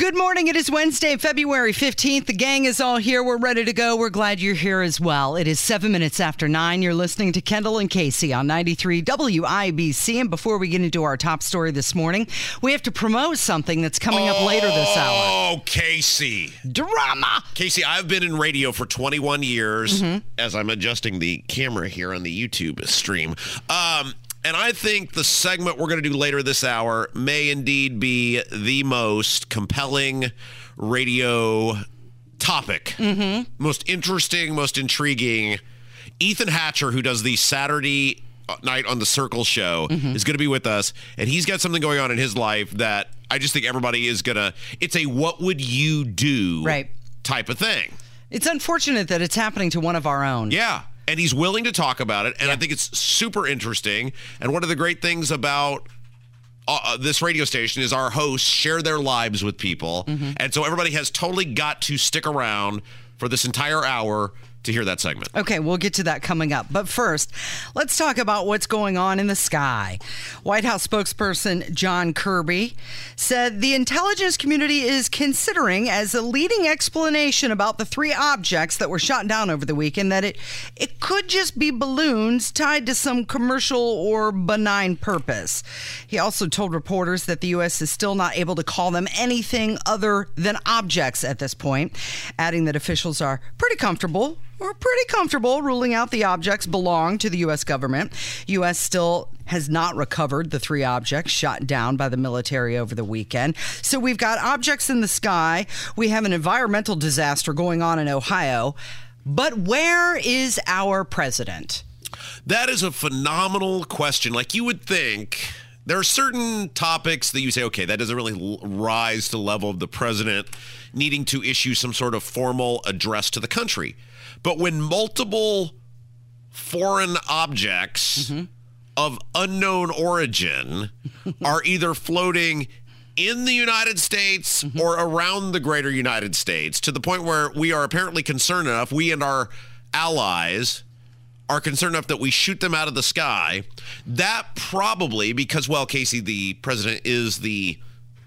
Good morning. It is Wednesday, February 15th. The gang is all here. We're ready to go. We're glad you're here as well. It is seven minutes after nine. You're listening to Kendall and Casey on 93 WIBC. And before we get into our top story this morning, we have to promote something that's coming up later this hour. Oh, Casey. Drama. Casey, I've been in radio for 21 years as I'm adjusting the camera here on the YouTube stream. Um, and I think the segment we're going to do later this hour may indeed be the most compelling radio topic. Mm-hmm. Most interesting, most intriguing. Ethan Hatcher, who does the Saturday night on the Circle show, mm-hmm. is going to be with us. And he's got something going on in his life that I just think everybody is going to, it's a what would you do Right. type of thing. It's unfortunate that it's happening to one of our own. Yeah. And he's willing to talk about it. And I think it's super interesting. And one of the great things about uh, uh, this radio station is our hosts share their lives with people. And so everybody has totally got to stick around for this entire hour to hear that segment. Okay, we'll get to that coming up. But first, let's talk about what's going on in the sky. White House spokesperson John Kirby said the intelligence community is considering as a leading explanation about the three objects that were shot down over the weekend that it it could just be balloons tied to some commercial or benign purpose. He also told reporters that the US is still not able to call them anything other than objects at this point, adding that officials are pretty comfortable we're pretty comfortable ruling out the objects belong to the U.S. government. U.S. still has not recovered the three objects shot down by the military over the weekend. So we've got objects in the sky. We have an environmental disaster going on in Ohio. But where is our president? That is a phenomenal question. Like you would think, there are certain topics that you say, okay, that doesn't really rise to the level of the president needing to issue some sort of formal address to the country. But when multiple foreign objects mm-hmm. of unknown origin are either floating in the United States mm-hmm. or around the greater United States to the point where we are apparently concerned enough, we and our allies are concerned enough that we shoot them out of the sky. That probably, because, well, Casey, the president is the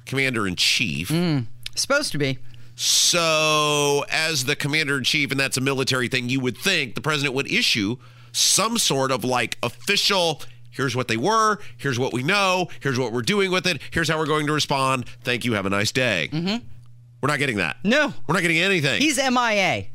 commander in chief. Mm. Supposed to be. So, as the commander in chief, and that's a military thing, you would think the president would issue some sort of like official. Here's what they were. Here's what we know. Here's what we're doing with it. Here's how we're going to respond. Thank you. Have a nice day. Mm-hmm. We're not getting that. No. We're not getting anything. He's MIA.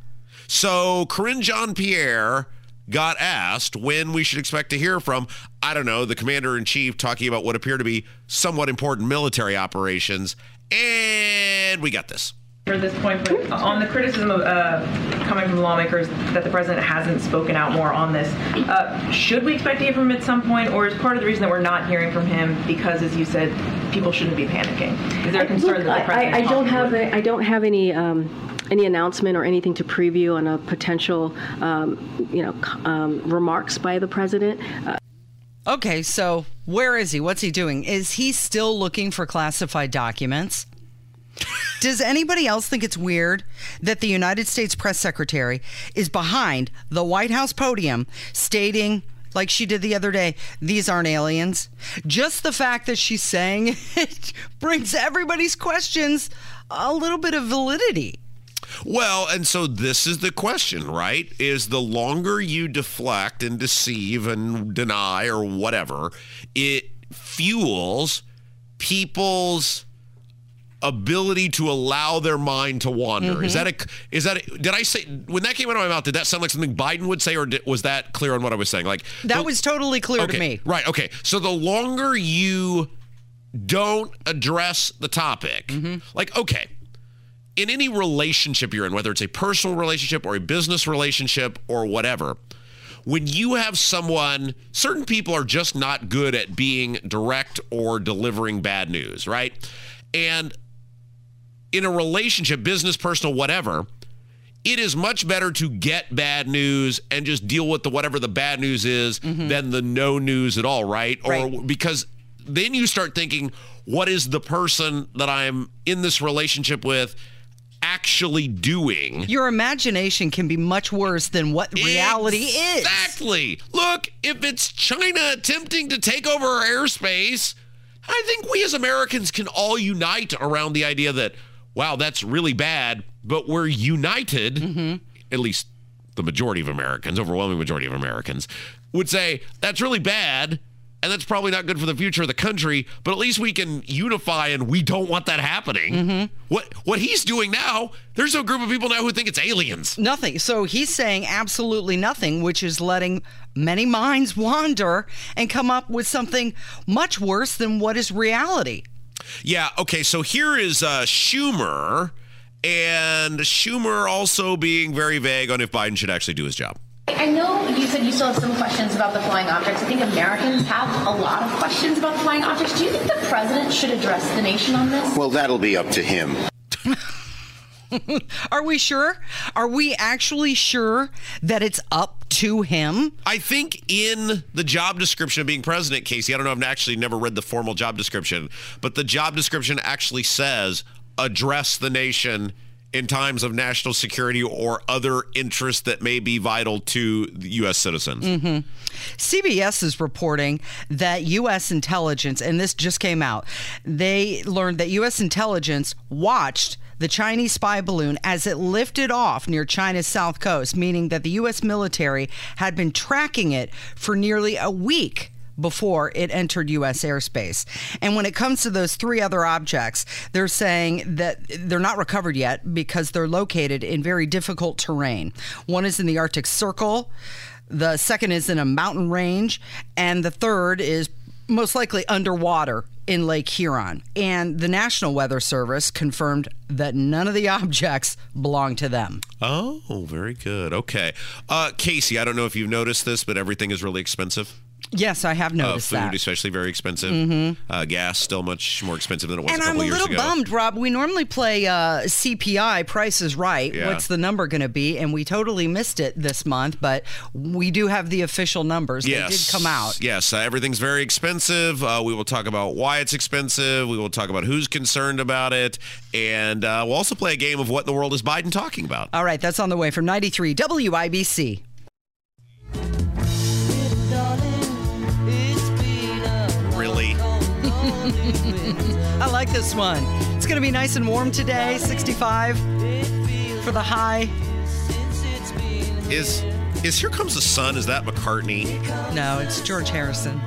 So Karine Jean Pierre got asked when we should expect to hear from, I don't know, the commander in chief talking about what appear to be somewhat important military operations. And we got this. For this point, but on the criticism of uh, coming from lawmakers that the president hasn't spoken out more on this, uh, should we expect to hear from him at some point, or is part of the reason that we're not hearing from him because, as you said, people shouldn't be panicking? Is there a concern Look, that the I, president? I, I don't have to- a, I don't have any um, any announcement or anything to preview on a potential um, you know um, remarks by the president. Uh, Okay, so where is he? What's he doing? Is he still looking for classified documents? Does anybody else think it's weird that the United States press secretary is behind the White House podium stating, like she did the other day, these aren't aliens? Just the fact that she's saying it brings everybody's questions a little bit of validity. Well, and so this is the question, right? Is the longer you deflect and deceive and deny or whatever, it fuels people's ability to allow their mind to wander. Is that a is that a, did I say when that came out of my mouth did that sound like something Biden would say or did, was that clear on what I was saying? Like That the- was totally clear okay, to me. Right, okay. So the longer you don't address the topic, Mm-hmm. like okay, in any relationship you're in, whether it's a personal relationship or a business relationship or whatever, when you have someone, certain people are just not good at being direct or delivering bad news, right? And in a relationship, business, personal, whatever, it is much better to get bad news and just deal with the whatever the bad news is mm-hmm. than the no news at all, right? Or Right. because then you start thinking, what is the person that I'm in this relationship with actually doing? Your imagination can be much worse than what reality is. Exactly. Look, if it's China attempting to take over our airspace, I think we as Americans can all unite around the idea that, wow, that's really bad, but we're united, Mm-hmm. at least the majority of Americans, overwhelming majority of Americans, would say that's really bad. And that's probably not good for the future of the country, but at least we can unify and we don't want that happening. Mm-hmm. What what he's doing now, there's a group of people now who think it's aliens. Nothing. So he's saying absolutely nothing, which is letting many minds wander and come up with something much worse than what is reality. Yeah. Okay. So here is uh, Schumer, and Schumer also being very vague on if Biden should actually do his job. I know you said you still have some questions about the flying objects. I think Americans have a lot of questions about flying objects. Do you think the president should address the nation on this? Well, that'll be up to him. Are we sure? Are we actually sure that it's up to him? I think in the job description of being president, Casey, I don't know, I've actually never read the formal job description, but the job description actually says address the nation in times of national security or other interests that may be vital to U.S. citizens. Mm-hmm. CBS is reporting that U.S. intelligence, and this just came out, they learned that U.S. intelligence watched the Chinese spy balloon as it lifted off near China's south coast, meaning that the U.S. military had been tracking it for nearly a week before it entered U.S. airspace. And when it comes to those three other objects, they're saying that they're not recovered yet because they're located in very difficult terrain. One is in the Arctic Circle, the second is in a mountain range, and the third is most likely underwater in Lake Huron. And the National Weather Service confirmed that none of the objects belong to them. Oh, very good. Okay. Uh, Casey, I don't know if you've noticed this, but everything is really expensive. Yes, I have Uh, noticed food, that. Mm-hmm. especially, very expensive. Uh, gas, still much more expensive than it was And I'm a little bummed, Rob. We normally play uh, CPI, Price is Right. Yeah. What's the number going to be? And we totally missed it this month, but we do have the official numbers. Yes. They did come out. Yes, uh, everything's very expensive. Uh, we will talk about why it's expensive. We will talk about who's concerned about it. And uh, we'll also play a game of what in the world is Biden talking about. All right, that's on the way from 93 WIBC. Like this one. It's going to be nice and warm today, 65 for the high. Is is Here Comes the Sun? Is that McCartney? No, it's George Harrison.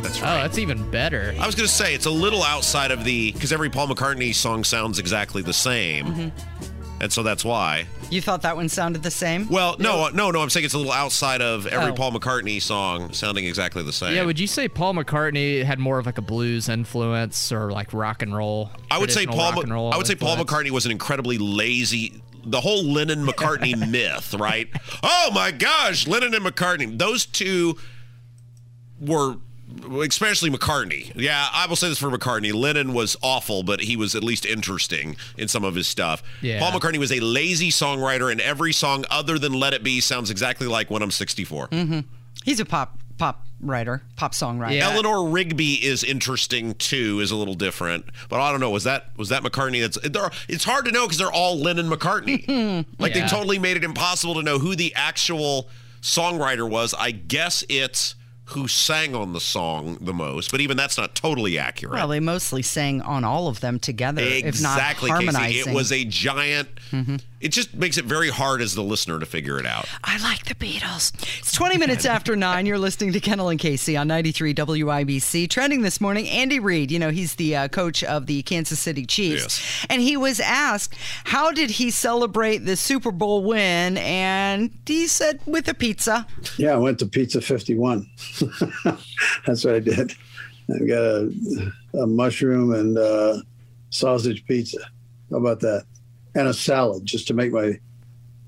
That's right. Oh, that's even better. I was going to say it's a little outside of the because every Paul McCartney song sounds exactly the same, Mm-hmm. And so that's why. You thought that one sounded the same? Well, no, uh, no, no. I'm saying it's a little outside of every Oh. Paul McCartney song sounding exactly the same. Yeah, would you say Paul McCartney had more of like a blues influence or like rock and roll? I would say Paul. rock and roll I would say Paul? McCartney was an incredibly lazy. The whole Lennon McCartney myth, right? Oh my gosh, Lennon and McCartney. Those two were, especially McCartney. Yeah, I will say this for McCartney. Lennon was awful, but he was at least interesting in some of his stuff. Yeah. Paul McCartney was a lazy songwriter, and every song other than "Let It Be" sounds exactly like "When I'm 64." Mm-hmm. He's a pop pop writer, pop songwriter. Yeah. Eleanor Rigby is interesting too, is a little different. But I don't know. Was that was that McCartney? That's it's hard to know because they're all Lennon McCartney. like they totally made it impossible to know who the actual songwriter was. I guess it's who sang on the song the most, but even that's not totally accurate. Well, they mostly sang on all of them together, exactly, if not harmonizing. Mm-hmm. It was a giant. It just makes it very hard as the listener to figure it out. I like the Beatles. It's 20 minutes after 9. You're listening to Kendall and Casey on 93 WIBC. Trending this morning, Andy Reid, you know, he's the uh, coach of the Kansas City Chiefs. Yes. And he was asked, how did he celebrate the Super Bowl win? And he said, with a pizza. Yeah, I went to Pizza 51. That's what I did. I got a, a mushroom and uh, sausage pizza. How about that? And a salad just to make my,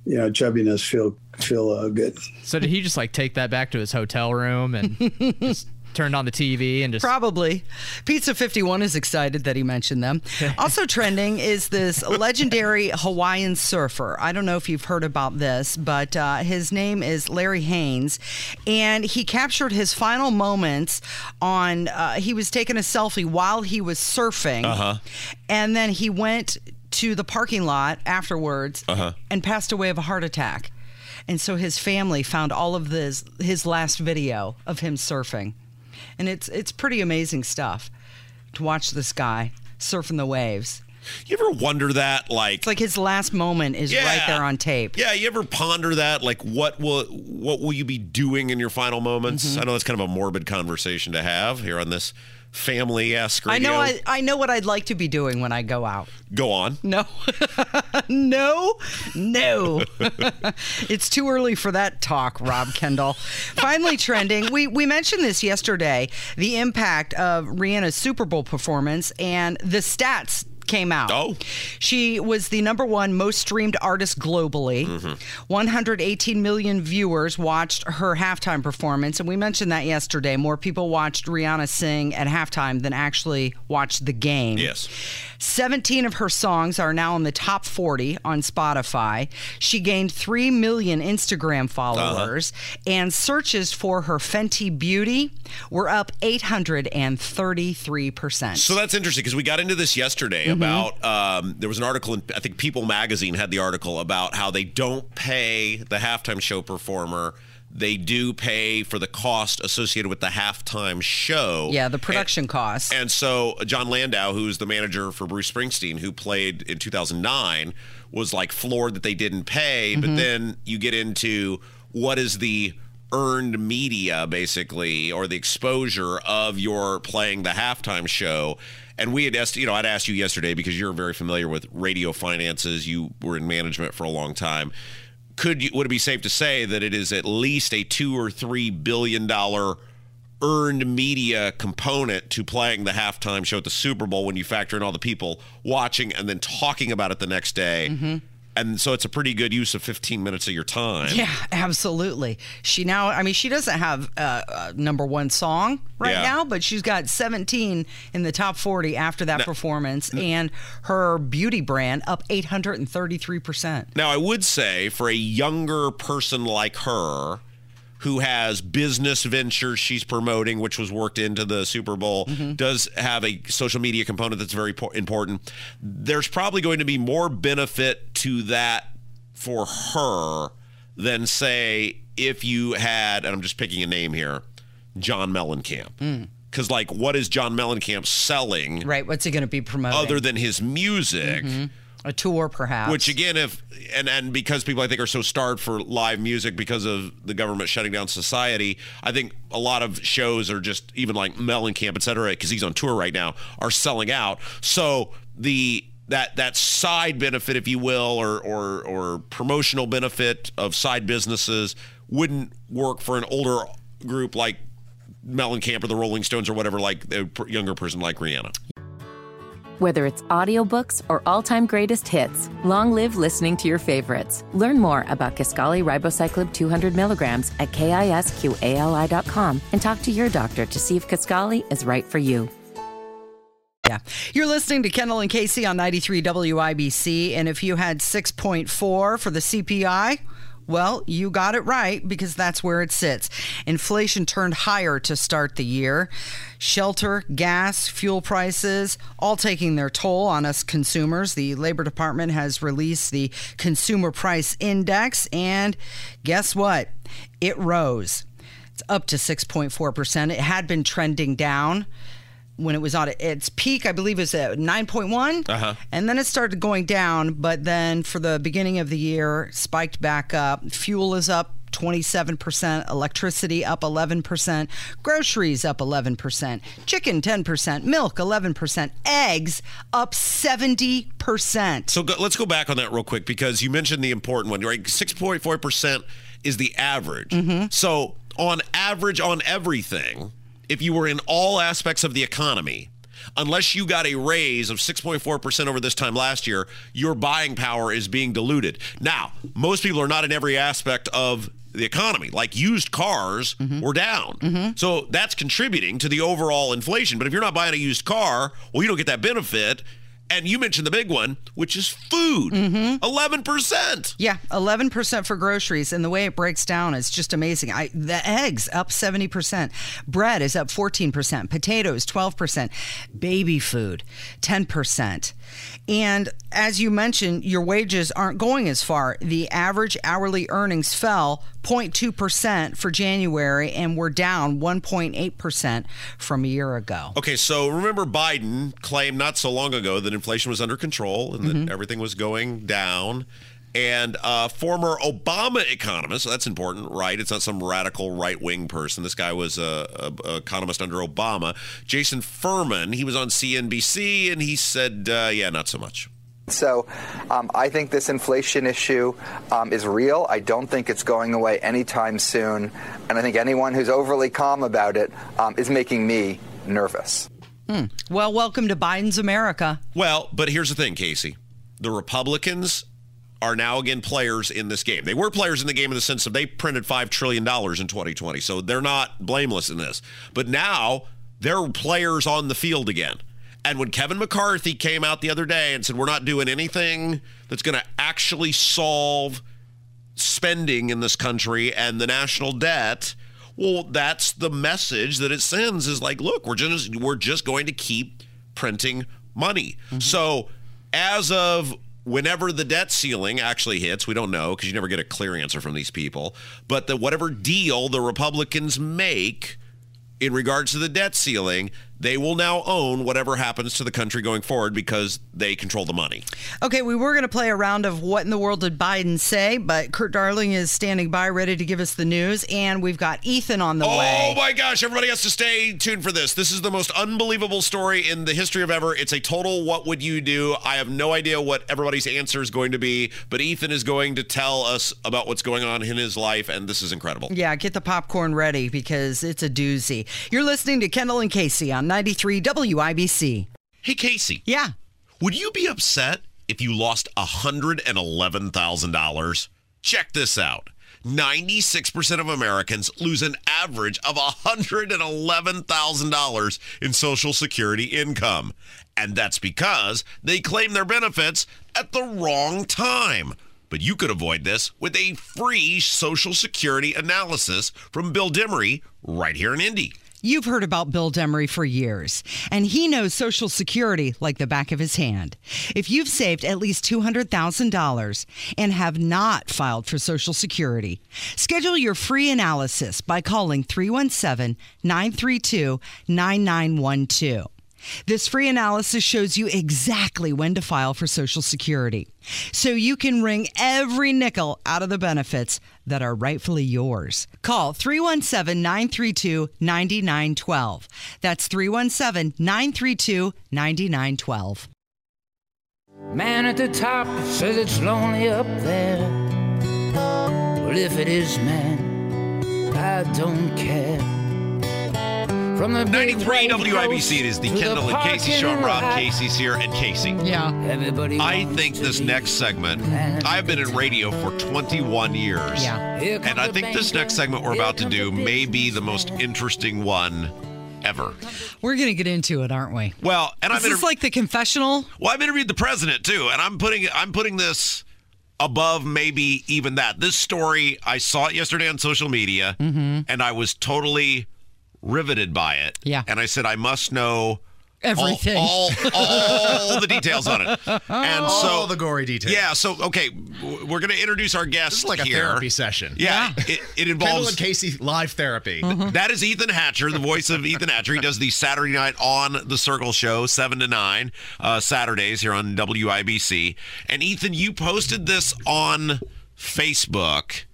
you know, chubbiness feel feel uh, good. So did he just like take that back to his hotel room and just turned on the TV and just Probably. Pizza 51 is excited that he mentioned them. also trending is this legendary Hawaiian surfer. I don't know if you've heard about this, but uh, his name is Larry Haynes. And he captured his final moments on, uh, he was taking a selfie while he was surfing. Uh-huh. And then he went to the parking lot afterwards Uh-huh. and passed away of a heart attack. And so his family found all of this his last video of him surfing. And it's it's pretty amazing stuff to watch this guy surfing the waves. You ever wonder that, like, It's like his last moment is right there on tape. Yeah, you ever ponder that? Like, what will what will you be doing in your final moments? Mm-hmm. I know that's kind of a morbid conversation to have here on this family esque I know I, I know what I'd like to be doing when I go out. Go on. No. no. No. it's too early for that talk, Rob Kendall. Finally trending. We we mentioned this yesterday, the impact of Rihanna's Super Bowl performance and the stats came out. Oh. She was the number one most streamed artist globally. 118 million viewers watched her halftime performance. And we mentioned that yesterday. More people watched Rihanna sing at halftime than actually watched the game. Yes. 17 of her songs are now in the top 40 on Spotify. She gained 3 million Instagram followers, and searches for her Fenty Beauty were up 833%. So that's interesting because we got into this yesterday Mm-hmm. About um, there was an article in I think People Magazine had the article about how they don't pay the halftime show performer. They do pay for the cost associated with the halftime show. yeah, the production costs. And so uh, Jon Landau, who's the manager for Bruce Springsteen, who played in 2009, was like floored that they didn't pay. Mm-hmm. But then you get into what is the earned media, basically, or the exposure of your playing the halftime show. And we had asked, you know, I'd asked you yesterday because you're very familiar with radio finances. You were in management for a long time. Could you, would it be safe to say that it is at least a two or three billion dollar earned media component to playing the halftime show at the Super Bowl when you factor in all the people watching and then talking about it the next day. Mm-hmm. And so it's a pretty good use of 15 minutes of your time. Yeah, absolutely. She now, I mean, she doesn't have a, a number one song right Yeah. now, but she's got 17 in the top 40 after that performance, and her beauty brand up 833%. Now, I would say for a younger person like her, who has business ventures she's promoting, which was worked into the Super Bowl, mm-hmm. does have a social media component that's very important. There's probably going to be more benefit to that for her than, say, if you had, and I'm just picking a name here, John Mellencamp. Hmm. Because, like, what is John Mellencamp selling Right. What's he going to be promoting? other than his music? Mm-hmm. a tour, perhaps. Which again, if and and because people I think are so starved for live music because of the government shutting down society, I think a lot of shows are just even like Mellencamp, et cetera, because he's on tour right now, are selling out. So the that that side benefit, if you will, or or or promotional benefit of side businesses wouldn't work for an older group like Mellencamp or the Rolling Stones or whatever, like a younger person like Rihanna. Whether it's audiobooks or all-time greatest hits, long live listening to your favorites. Learn more about Kisqali Ribociclib 200 milligrams at kisqali.com and talk to your doctor to see if Kisqali is right for you. Yeah. You're listening to Kendall and Casey on 93 WIBC. And if you had 6.4 for the CPI, well, you got it right because that's where it sits. Inflation turned higher to start the year. Shelter, gas, fuel prices, all taking their toll on us consumers. The Labor Department has released the Consumer Price Index, and guess what? It rose. It's up to 6.4%. It had been trending down when it was on its peak, I believe it was at 9.1. Uh-huh. And then it started going down. But then for the beginning of the year, spiked back up. Fuel is up 27%, electricity up 11%, groceries up 11%, chicken 10%, milk 11%, eggs up 70%. So go, let's go back on that real quick because you mentioned the important one, right? 6.4% is the average. So, on average, on everything, if you were in all aspects of the economy, unless you got a raise of 6.4% over this time last year, your buying power is being diluted. Now, most people are not in every aspect of the economy. Like used cars mm-hmm. were down. Mm-hmm. So that's contributing to the overall inflation. But if you're not buying a used car, well, you don't get that benefit. And you mentioned the big one, which is food. Mm-hmm. 11%. Yeah, 11% for groceries. And the way it breaks down is just amazing. I, the eggs up 70%. Bread is up 14%. Potatoes, 12%. Baby food, 10%. And as you mentioned, your wages aren't going as far. The average hourly earnings fell 0.2% for January and we're down 1.8% from a year ago. Okay, so remember Biden claimed not so long ago that inflation was under control and that everything was going down. And uh, former Obama economist, so that's important, right? It's not some radical right wing person. This guy was a, a, a economist under Obama. Jason Furman, he was on CNBC and he said, uh, yeah, not so much. So um, I think this inflation issue um, is real. I don't think it's going away anytime soon. And I think anyone who's overly calm about it um, is making me nervous. Well, welcome to Biden's America. Well, but here's the thing, Casey. The Republicans are now again players in this game. They were players in the game in the sense of they printed $5 trillion in 2020. So they're not blameless in this. But now they're players on the field again. And when Kevin McCarthy came out the other day and said, we're not doing anything that's going to actually solve spending in this country and the national debt, well, that's the message that it sends is like, look, we're just we're just going to keep printing money. Mm-hmm. So as of whenever the debt ceiling actually hits, we don't know because you never get a clear answer from these people, but that whatever deal the Republicans make in regards to the debt ceiling, they will now own whatever happens to the country going forward because they control the money. Okay, we were going to play a round of what in the world did Biden say, but Kurt Darling is standing by ready to give us the news, and we've got Ethan on the Oh way. Oh my gosh, everybody has to stay tuned for this. This is the most unbelievable story in the history of ever. It's a total what would you do? I have no idea what everybody's answer is going to be, but Ethan is going to tell us about what's going on in his life, and this is incredible. Yeah, get the popcorn ready because it's a doozy. You're listening to Kendall and Casey on 93 WIBC. Hey, Casey, Yeah. would you be upset if you lost $111,000? Check this out. 96% of Americans lose an average of $111,000 in Social Security income. And that's because they claim their benefits at the wrong time. But you could avoid this with a free Social Security analysis from Bill Dimery right here in Indy. You've heard about Bill Demery for years, and he knows Social Security like the back of his hand. If you've saved at least $200,000 and have not filed for Social Security, schedule your free analysis by calling 317 932 9912. This free analysis shows you exactly when to file for Social Security, so you can wring every nickel out of the benefits that are rightfully yours. Call 317 932 9912. That's 317 932 9912. Man at the top says it's lonely up there. Well, if it is, man, I don't care. From the 93 WIBC, house it is the to Kendall and Casey show. I'm Rob lot. Casey's here, and Casey. Yeah. Everybody I think this next segment, I've been in radio for 21 years. Yeah. And I the think this next segment we're about to do may be the most interesting one ever. We're going to get into it, aren't we? Well, and I've Is this interv- like the confessional? well, I've interviewed the president too, and I'm putting I'm putting this above maybe even that. This story, I saw it yesterday on social media, mm-hmm. and I was totally riveted by it. Yeah. And I said, I must know Everything. all, all, the details on it. And so All the gory details. Yeah, so okay, we're going to introduce our guest This is like a here. therapy session. Yeah, it, it Kendall involves and Casey live therapy. that is Ethan Hatcher, the voice of Ethan Hatcher. He does the Saturday night on the Circle show, seven to nine uh, Saturdays here on WIBC. And Ethan, you posted this on Facebook.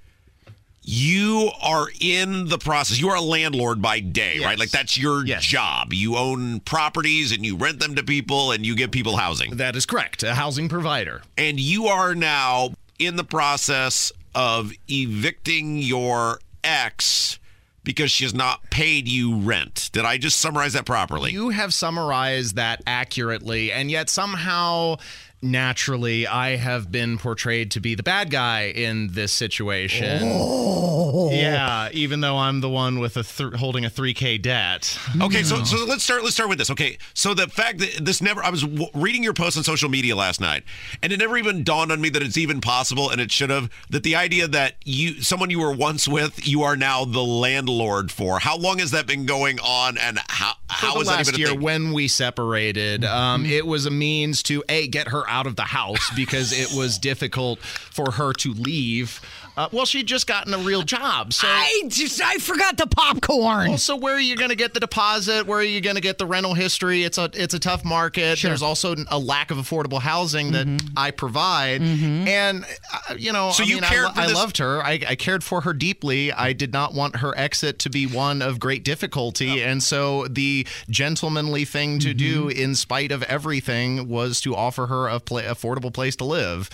You are in the process. You are a landlord by day, right? Like that's your Yes. job. You own properties and you rent them to people and you give people housing. That is correct. A housing provider. And you are now in the process of evicting your ex because she has not paid you rent. Did I just summarize that properly? You have summarized that accurately, and yet somehow naturally, I have been portrayed to be the bad guy in this situation. Oh. Yeah, even though I'm the one with a th- holding a 3K debt. Okay, so so let's start. Let's start with this. Okay, so the fact that this never, I was w- reading your post on social media last night, and it never even dawned on me that it's even possible, and it should have. That the idea that you, someone you were once with, you are now the landlord for. How long has that been going on, and how how was that last even a year thing? when we separated um, Mm-hmm. it was a means to a get her out of the house because it was difficult for her to leave uh, well she'd just gotten a real job so I just I forgot the popcorn. well, so where are you going to get the deposit? Where are you going to get the rental history? It's a it's a tough market. There's also a lack of affordable housing that I provide, and uh, you know, So I you mean, I, cared lo- for I this- loved her. I, I cared for her deeply. I did not want her exit to be one of great difficulty, and so the gentlemanly thing to do, in spite of everything, was to offer her a pla affordable place to live.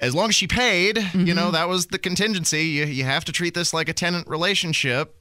As long as she paid, you know, mm-hmm. that was the contingency. You, you have to treat this like a tenant relationship.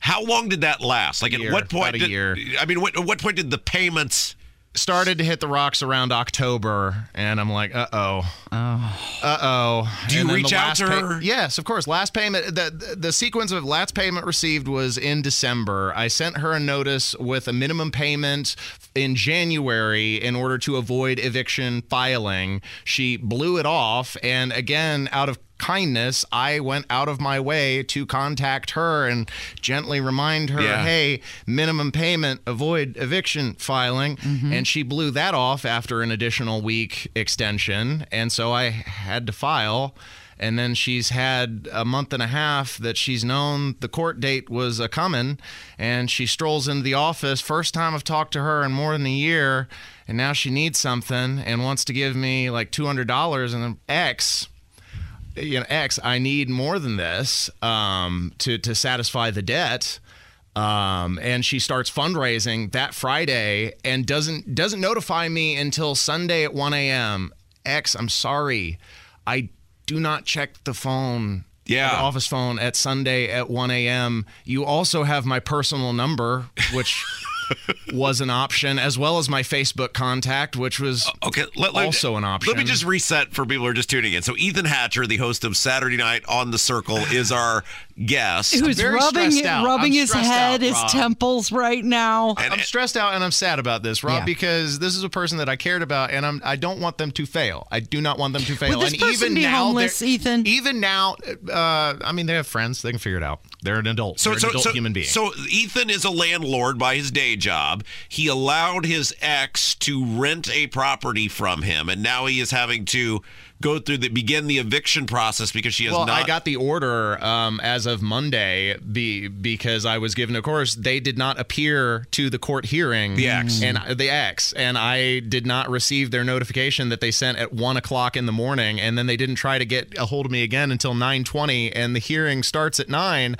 How long did that last? Like, Year, at what point about a did year. I mean, what, at what point did the payments? Started to hit the rocks around October, and I'm like, uh oh, uh oh. Do you reach out to her? yes, of course. Last payment, the, the the sequence of last payment received was in December. I sent her a notice with a minimum payment in January in order to avoid eviction filing. She blew it off, and again, out of kindness, I went out of my way to contact her and gently remind her, Yeah. hey, minimum payment, avoid eviction filing. Mm-hmm. And she blew that off after an additional week extension. And so I had to file. And then she's had a month and a half that she's known the court date was a coming. And she strolls into the office. First time I've talked to her in more than a year. And now she needs something and wants to give me like $200 and an X you know, X, I need more than this um, to to satisfy the debt. Um, and she starts fundraising that Friday and doesn't doesn't notify me until Sunday at 1 a.m. X, I'm sorry, I do not check the phone. Yeah. the office phone at Sunday at 1 a.m. You also have my personal number, which was an option, as well as my Facebook contact, which was Okay, let, let- also an option. Let me just reset for people who are just tuning in. So Ethan Hatcher, the host of Saturday Night on the Circle, is our guest. Who's very rubbing stressed out. rubbing his head, out, his temples right now? I'm stressed out and I'm sad about this, Rob, Yeah. because this is a person that I cared about, and I'm I don't want them to fail. I do not want them to fail. this and person even be now, homeless, Ethan? Even now, uh, I mean, they have friends. They can figure it out. They're an adult. So, They're so, an adult so, human being. so Ethan is a landlord by his day job. He allowed his ex to rent a property from him, and now he is having to go through the begin the eviction process because she has well, not. I got the order um, as of Monday be, because I was given, of course, they did not appear to the court hearing. The ex. And the ex. And I did not receive their notification that they sent at 1 o'clock in the morning. And then they didn't try to get a hold of me again until 9.20. And the hearing starts at 9.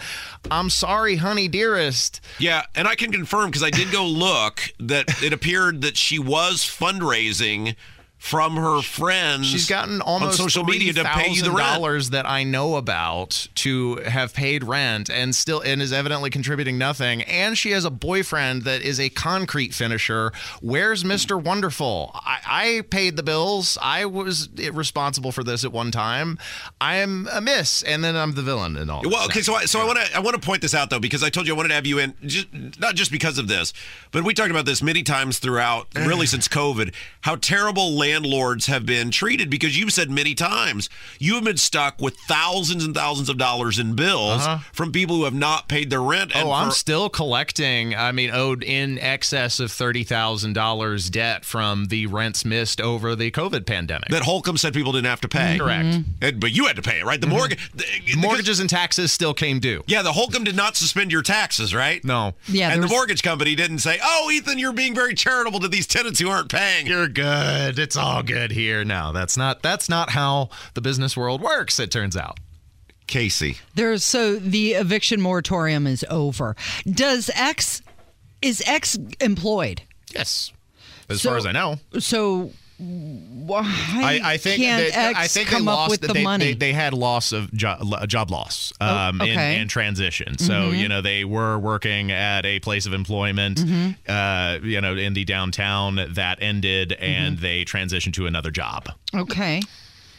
I'm sorry, honey dearest. Yeah, and I can confirm because I did go look that it appeared that she was fundraising from her friends. She's gotten almost on social media to pay you the rent. dollars that I know about to have paid rent, and still and is evidently contributing nothing. And she has a boyfriend that is a concrete finisher. Where's Mister Wonderful? I, I paid the bills. I was responsible for this at one time. I'm a miss, and then I'm the villain and all. Well, okay, so I, so I want to I want to point this out though because I told you I wanted to have you in just, not just because of this, but we talked about this many times throughout, really since COVID, how terrible landlords have been treated because you've said many times you have been stuck with thousands and thousands of dollars in bills from people who have not paid their rent. And Uh-huh. Oh, I'm for- still collecting. I mean, owed in excess of thirty thousand dollars debt from the rents missed over the COVID pandemic. that Holcomb said people didn't have to pay. Correct. And- but you had to pay it, right? The mortgage, the, Mortgages and taxes still came due. Yeah, the Holcomb did not suspend your taxes, right? No. Yeah, and the was- mortgage company didn't say, "Oh, Ethan, you're being very charitable to these tenants who aren't paying." You're good. It's all good here. No, that's not that's not how the business world works, it turns out. Casey. There's so the eviction moratorium is over. Does X is X employed? Yes. As So- far as I know. So why I, I think can't that, X I think come they up lost with the they, money? They, they had loss of job, job loss um, Oh, in, okay. in transition. So Mhm. you know they were working at a place of employment, Mhm. uh, you know, in the downtown that ended, and Mm-hmm. they transitioned to another job. okay.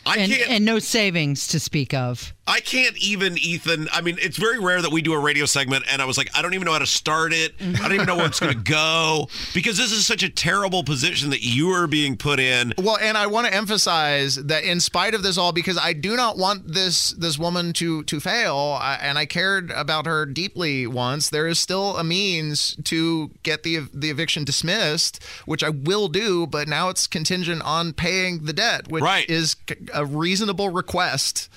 I and, can't- and no savings to speak of. I can't even, Ethan. I mean, it's very rare that we do a radio segment, and I was like, I don't even know how to start it. I don't even know where it's going to go because this is such a terrible position that you are being put in. Well, and I want to emphasize that in spite of this all, because I do not want this this woman to to fail, I, and I cared about her deeply once. There is still a means to get the the eviction dismissed, which I will do, but now it's contingent on paying the debt, which Right. is a reasonable request.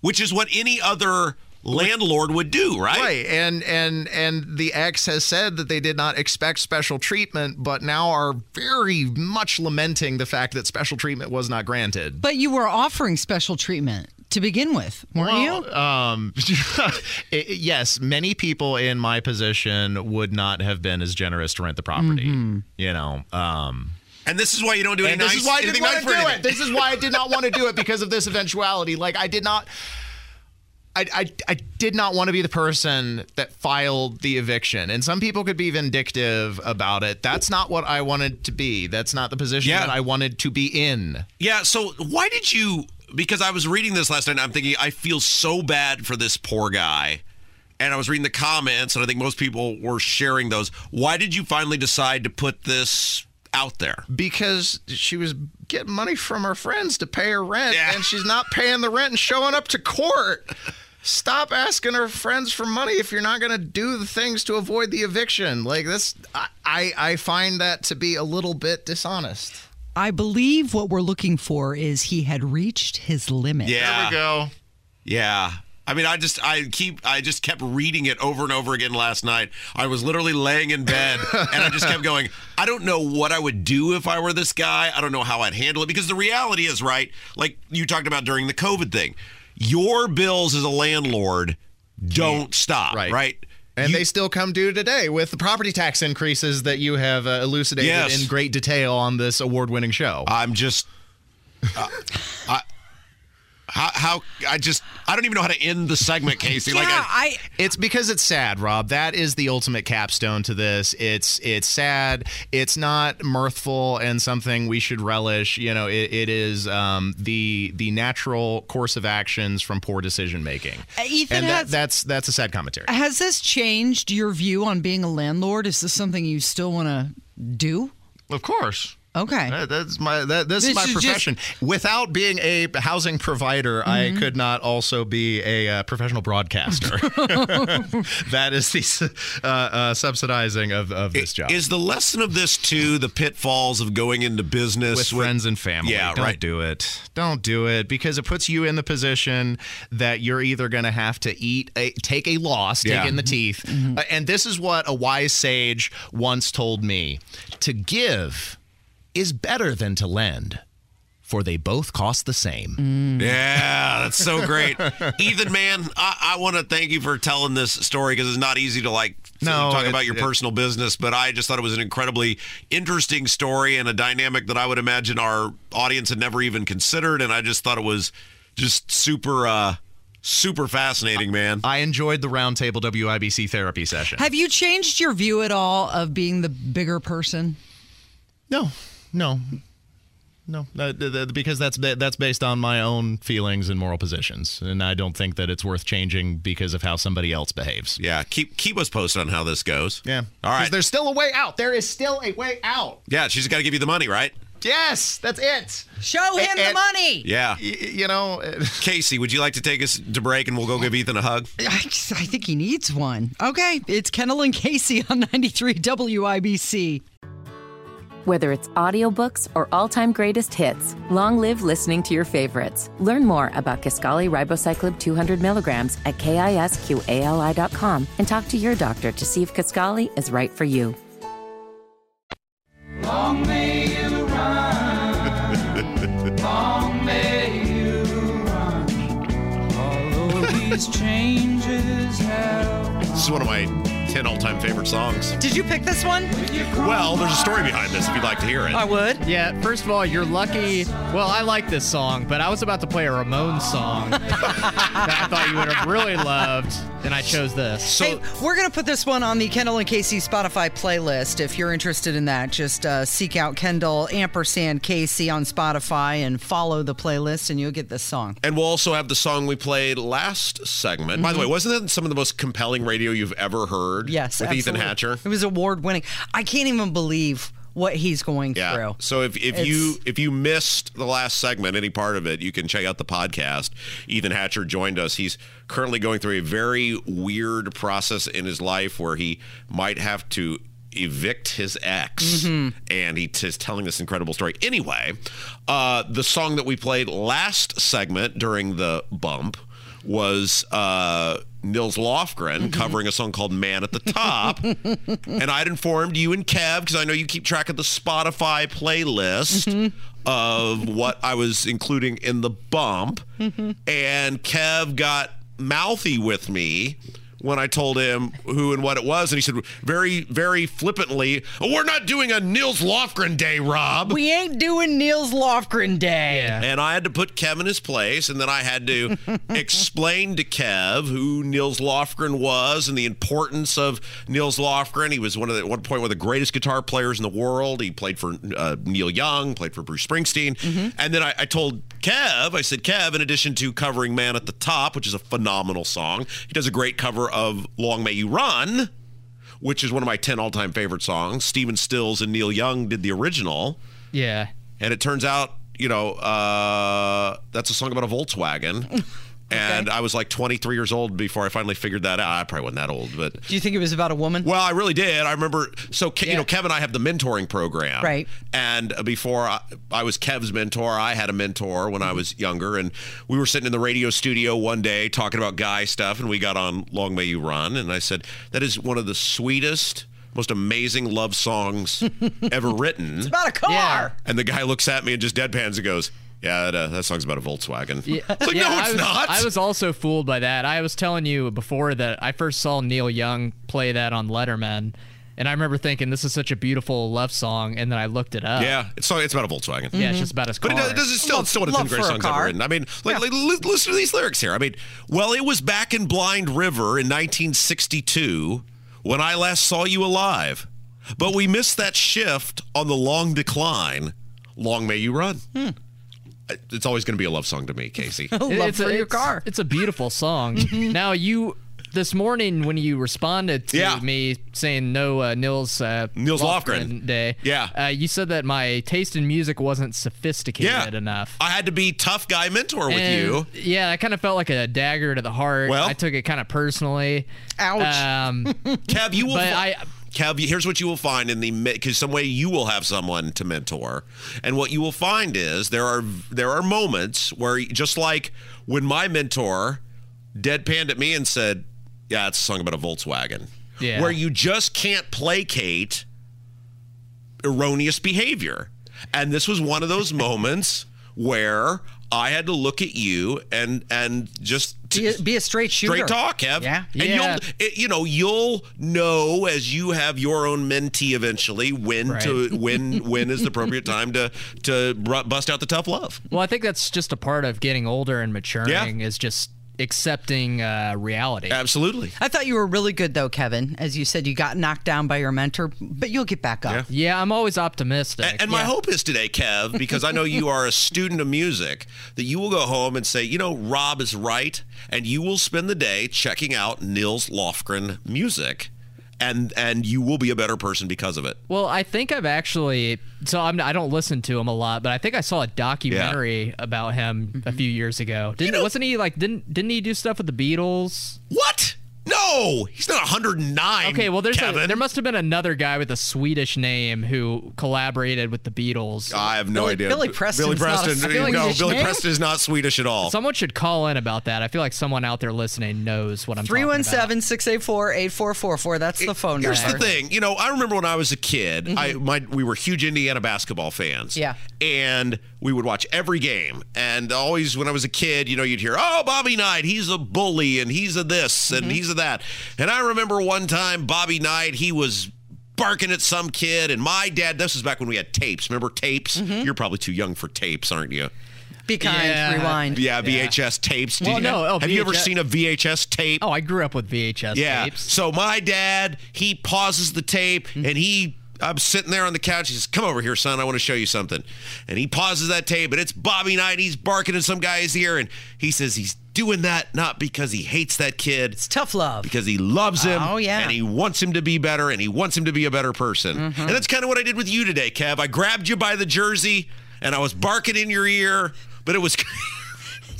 Which is what any other landlord would do, right? Right, and and and the ex has said that they did not expect special treatment, but now are very much lamenting the fact that special treatment was not granted. But you were offering special treatment to begin with, weren't you? Um, i- yes, many people in my position would not have been as generous to rent the property. Mhm. You know, um, And this is why you don't do any and this nice, is why I didn't want nice to do anything. it. This is why I did not want to do it because of this eventuality. Like I did not. I, I, I did not want to be the person that filed the eviction. And some people could be vindictive about it. That's not what I wanted to be. That's not the position Yeah. that I wanted to be in. Yeah, so why did you because I was reading this last night and I'm thinking I feel so bad for this poor guy. And I was reading the comments and I think most people were sharing those. Why did you finally decide to put this out there? Because she was getting money from her friends to pay her rent, and she's not paying the rent and showing up to court. Stop asking her friends for money if you're not going to do the things to avoid the eviction. Like this, I, I I find that to be a little bit dishonest. I believe what we're looking for is he had reached his limit. Yeah. There we go. Yeah. I mean, I just, I keep, I just kept reading it over and over again last night. I was literally laying in bed and I just kept going, I don't know what I would do if I were this guy. I don't know how I'd handle it because the reality is, right? Like you talked about during the COVID thing, your bills as a landlord don't stop, right? Right. And they still come due today with the property tax increases that you have uh, elucidated Yes. in great detail on this award-winning show. I'm just, uh, I, how, how, I just, I don't even know how to end the segment, Casey. like, I, it's because it's sad, Rob. That is the ultimate capstone to this. It's it's sad. It's not mirthful and something we should relish. You know, it, it is um, the the natural course of actions from poor decision making. Uh, Ethan and that, has- that's that's a sad commentary. Has this changed your view on being a landlord? Is this something you still want to do? Of course. Okay. That- that's my that, this, is my is just- profession. Without being a housing provider, I Mhm. could not also be a uh, professional broadcaster. that is the uh, uh, subsidizing of, of this job. Is the lesson of this too the pitfalls of going into business with friends and family. Yeah, Don't right. do it. Don't do it because it puts you in the position that you're either going to have to eat, a, take a loss, take Yeah. it in the teeth. Uh, and this is what a wise sage once told me: to give is better than to lend, for they both cost the same. Yeah, that's so great. Ethan, man, I, I want to thank you for telling this story because it's not easy to like No, talk it- about your it- personal business, but I just thought it was an incredibly interesting story and a dynamic that I would imagine our audience had never even considered. And I just thought it was just super, uh, super fascinating, man. I enjoyed the roundtable WIBC therapy session. Have you changed your view at all of being the bigger person? No, no, no, uh, th- th- because that's that's based on my own feelings and moral positions, and I don't think that it's worth changing because of how somebody else behaves. Yeah, keep keep us posted on how this goes. Yeah, all right. There's still a way out. There is still a way out. Yeah, she's got to give you the money, right? Yes, that's it. Show him the And- money. Yeah. you know, Casey, would you like to take us to break and we'll go give Ethan a hug? I, just- I think he needs one. Okay, it's Kendall and Casey on 93 WIBC. Whether it's audiobooks or all-time greatest hits, long live listening to your favorites. Learn more about Kisqali Ribociclib 200 milligrams at kisqali.com and talk to your doctor to see if Kisqali is right for you. Long may you run. Long may you run. All of these changes have. This is one of my 10 all-time favorite songs. Did you pick this one? Well, there's a story behind this if you'd like to hear it. I would. Yeah, first of all, you're lucky. Well, I like this song, but I was about to play a Ramones song that I thought you would have really loved, and I chose this. hey, we're going to put this one on the Kendall and Casey Spotify playlist. If you're interested in that, just uh, seek out Kendall ampersand Casey on Spotify and follow the playlist, and you'll get this song. And we'll also have the song we played last segment. By the way, Mhm. wasn't that some of the most compelling radio you've ever heard? Yes, with Ethan. Hatcher. It was award winning. I can't even believe what he's going Yeah. through. So if, if It's- you if you missed the last segment, any part of it, you can check out the podcast. Ethan Hatcher joined us. He's currently going through a very weird process in his life where he might have to evict his ex Mhm. and he is telling this incredible story anyway uh, the song that we played last segment during the bump was uh, Nils Lofgren mm-hmm. covering a song called Man at the Top. and I'd informed you and Kev, because I know you keep track of the Spotify playlist mm-hmm. of what I was including in the bump. Mm-hmm. And Kev got mouthy with me when I told him who and what it was. And he said very, very flippantly, We're not doing a Nils Lofgren day, Rob. We ain't doing Nils Lofgren Day. And I had to put Kev in his place, and then I had to explain to Kev who Nils Lofgren was and the importance of Nils Lofgren. He was one of the, at one point one of the greatest guitar players in the world. He played for uh, Neil Young, played for Bruce Springsteen, and then I, I told Kev, I said, Kev, in addition to covering "Man at the Top," which is a phenomenal song, he does a great cover of "Long May You Run." Which is one of my 10 all time favorite songs. Stephen Stills and Neil Young did the original. Yeah. And it turns out, you know, uh, that's a song about a Volkswagen. And I was like 23 years old before I finally figured that out. I probably wasn't that old, but Do you think it was about a woman? well, I really did. I remember. So, Ke- you know, Kev and I have the mentoring program, Right. And before I, I was Kev's mentor, I had a mentor when I mm-hmm. was younger, and we were sitting in the radio studio one day talking about guy stuff, and we got on "Long May You Run," and I said that is one of the sweetest. Most amazing love songs ever written. It's about a car. Yeah. And the guy looks at me and just deadpans and goes, "Yeah, that, uh, that song's about a Volkswagen." Yeah, It's like, yeah, no, I it's was, not. I was also fooled by that. I was telling you before that I first saw Neil Young play that on Letterman, and I remember thinking this is such a beautiful love song, and then I looked it up. yeah, it's it's about a Volkswagen. Yeah, it's just about his But it car. does, it does it's still Love- it's still one of the love 10 greatest for a songs ever car. written. I mean, like, like listen to these lyrics here. I mean, well, it was back in Blind River in 1962 when I last saw you alive, but we missed that shift on the long decline. Long may you run. Hmm. It's always going to be a love song to me, Casey. It- it's a, it's- It's a beautiful song. now you this morning when you responded to Yeah. me saying no uh, Nils uh, Nils Lofgren. Day, Yeah. uh, you said that my taste in music wasn't sophisticated Yeah. enough. I had to be tough guy mentor with And, you. Yeah, I kind of felt like a dagger to the heart. Well- I took it kind of personally. Ouch. Um, Kev, you will. But fi- I- Kev, here's what you will find in the because some way you will have someone to mentor, and what you will find is there are there are moments where just like when my mentor deadpanned at me and said, "Yeah, it's a song about a Volkswagen," Yeah. where you just can't placate erroneous behavior, and this was one of those moments where I had to look at you and and just Be a, be a straight shooter. Straight talk, Kev. Yeah. And you'll, it, you know, you'll know as you have your own mentee eventually when to when when is the appropriate time to to bust out the tough love. well, I think that's just a part of getting older and maturing. Is just accepting uh, reality. Absolutely. I thought you were really good though, Kevin. As you said, you got knocked down by your mentor, but you'll get back up. Yeah, I'm always optimistic. And, and my hope is today, Kev, because I know you are a student of music, that you will go home and say, you know, Rob is right, and you will spend the day checking out Nils Lofgren music, and and you will be a better person because of it. Well, I think I've actually so I'm I don't listen to him a lot, but I think I saw a documentary about him a mm-hmm. few years ago. Didn't wasn't he like didn't didn't he do stuff with the Beatles? What? No, he's not 109. Okay, well there's a, there must have been another guy with a Swedish name who collaborated with the Beatles. I have no idea. Billy Preston. Billy Preston. no, Billy Preston is not Swedish at all. Someone should call in about that. I feel like someone out there listening knows what I'm talking 317 684 8444. That's the phone Here's number. Here's the thing, you know, I remember when I was a kid, I mm-hmm. my we were huge Indiana basketball fans. Yeah. And we would watch every game. And always when I was a kid, you know, you'd hear, "Oh, Bobby Knight, he's a bully and he's a this and mm-hmm. he's a that." That. And I remember one time Bobby Knight, he was barking at some kid, and my dad. This was back when we had tapes. Remember tapes? Mm-hmm. You're probably too young for tapes, aren't you? Be kind, Yeah. rewind. Yeah, VHS tapes. Did Well, you- no, oh, have you ever seen a VHS tape? Oh, I grew up with VHS yeah. tapes. So my dad, he pauses the tape Mm-hmm. and he. I'm sitting there on the couch. He says, "Come over here, son. I want to show you something." And he pauses that tape, and it's Bobby Knight. He's barking in some guy's ear, and he says he's doing that not because he hates that kid. It's tough love. because he loves him. Oh, yeah. And he wants him to be better and he wants him to be a better person. Mm-hmm. And that's kind of what I did with you today, Kev. I grabbed you by the jersey and I was barking in your ear, but it was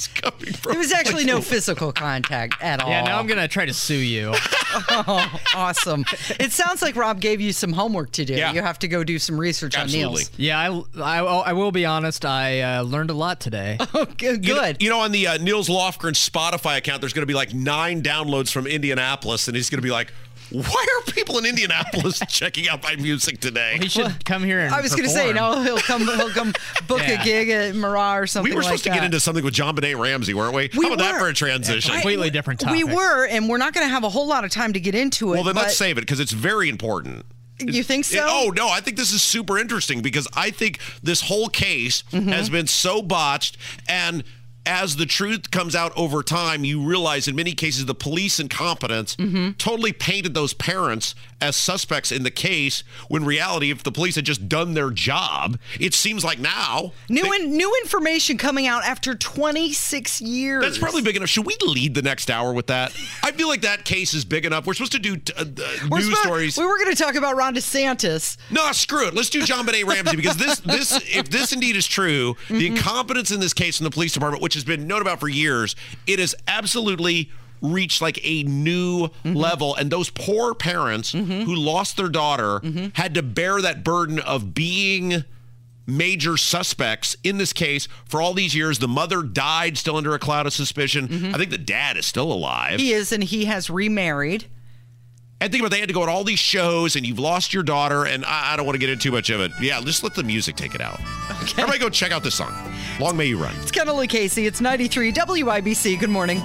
it's coming from It was actually no physical contact at all. Yeah, now I'm gonna try to sue you. Oh, awesome. It sounds like Rob gave you some homework to do. Yeah. You have to go do some research Absolutely. on Nils. Yeah, I, I, I will be honest. I uh, learned a lot today. Okay, good. You know, you know, on the uh, Nils Lofgren Spotify account, there's going to be like nine downloads from Indianapolis, and he's going to be like, "Why are people in Indianapolis checking out my music today?" He should come here and I was going to say, no, he'll come. He'll come book Yeah. a gig at Murat or something we were like supposed to that. get into something with JonBenét Ramsey, weren't we? We How about that were. for a transition? completely different topic. We were, and we're not going to have a whole lot of time to get into it. well, then but let's save it because it's very important. You think so? Oh no, I think this is super interesting because I think this whole case Mm-hmm. has been so botched and as the truth comes out over time, you realize in many cases the police incompetence Mm-hmm. totally painted those parents as suspects in the case. When reality, if the police had just done their job, it seems like now New they- in, new information coming out after 26 years. that's probably big enough. Should we lead the next hour with that? I feel like that case is big enough. We're supposed to do uh, uh, news supposed- stories. We were going to talk about Ron DeSantis. No, screw it. Let's do JonBenét Ramsey because this, this, if this indeed is true, the incompetence in this case in the police department, which has been known about for years, it has absolutely reached like a new mm-hmm. level. And those poor parents mm-hmm. who lost their daughter mm-hmm. had to bear that burden of being major suspects in this case for all these years. The mother died still under a cloud of suspicion. I think the dad is still alive. He is, and he has remarried. And think about it, they had to go on all these shows, and you've lost your daughter, and I, I don't want to get into too much of it. Yeah, just let the music take it out. Everybody go check out this song. Long may you run. It's Kendall and Casey. It's 93 WIBC. Good morning.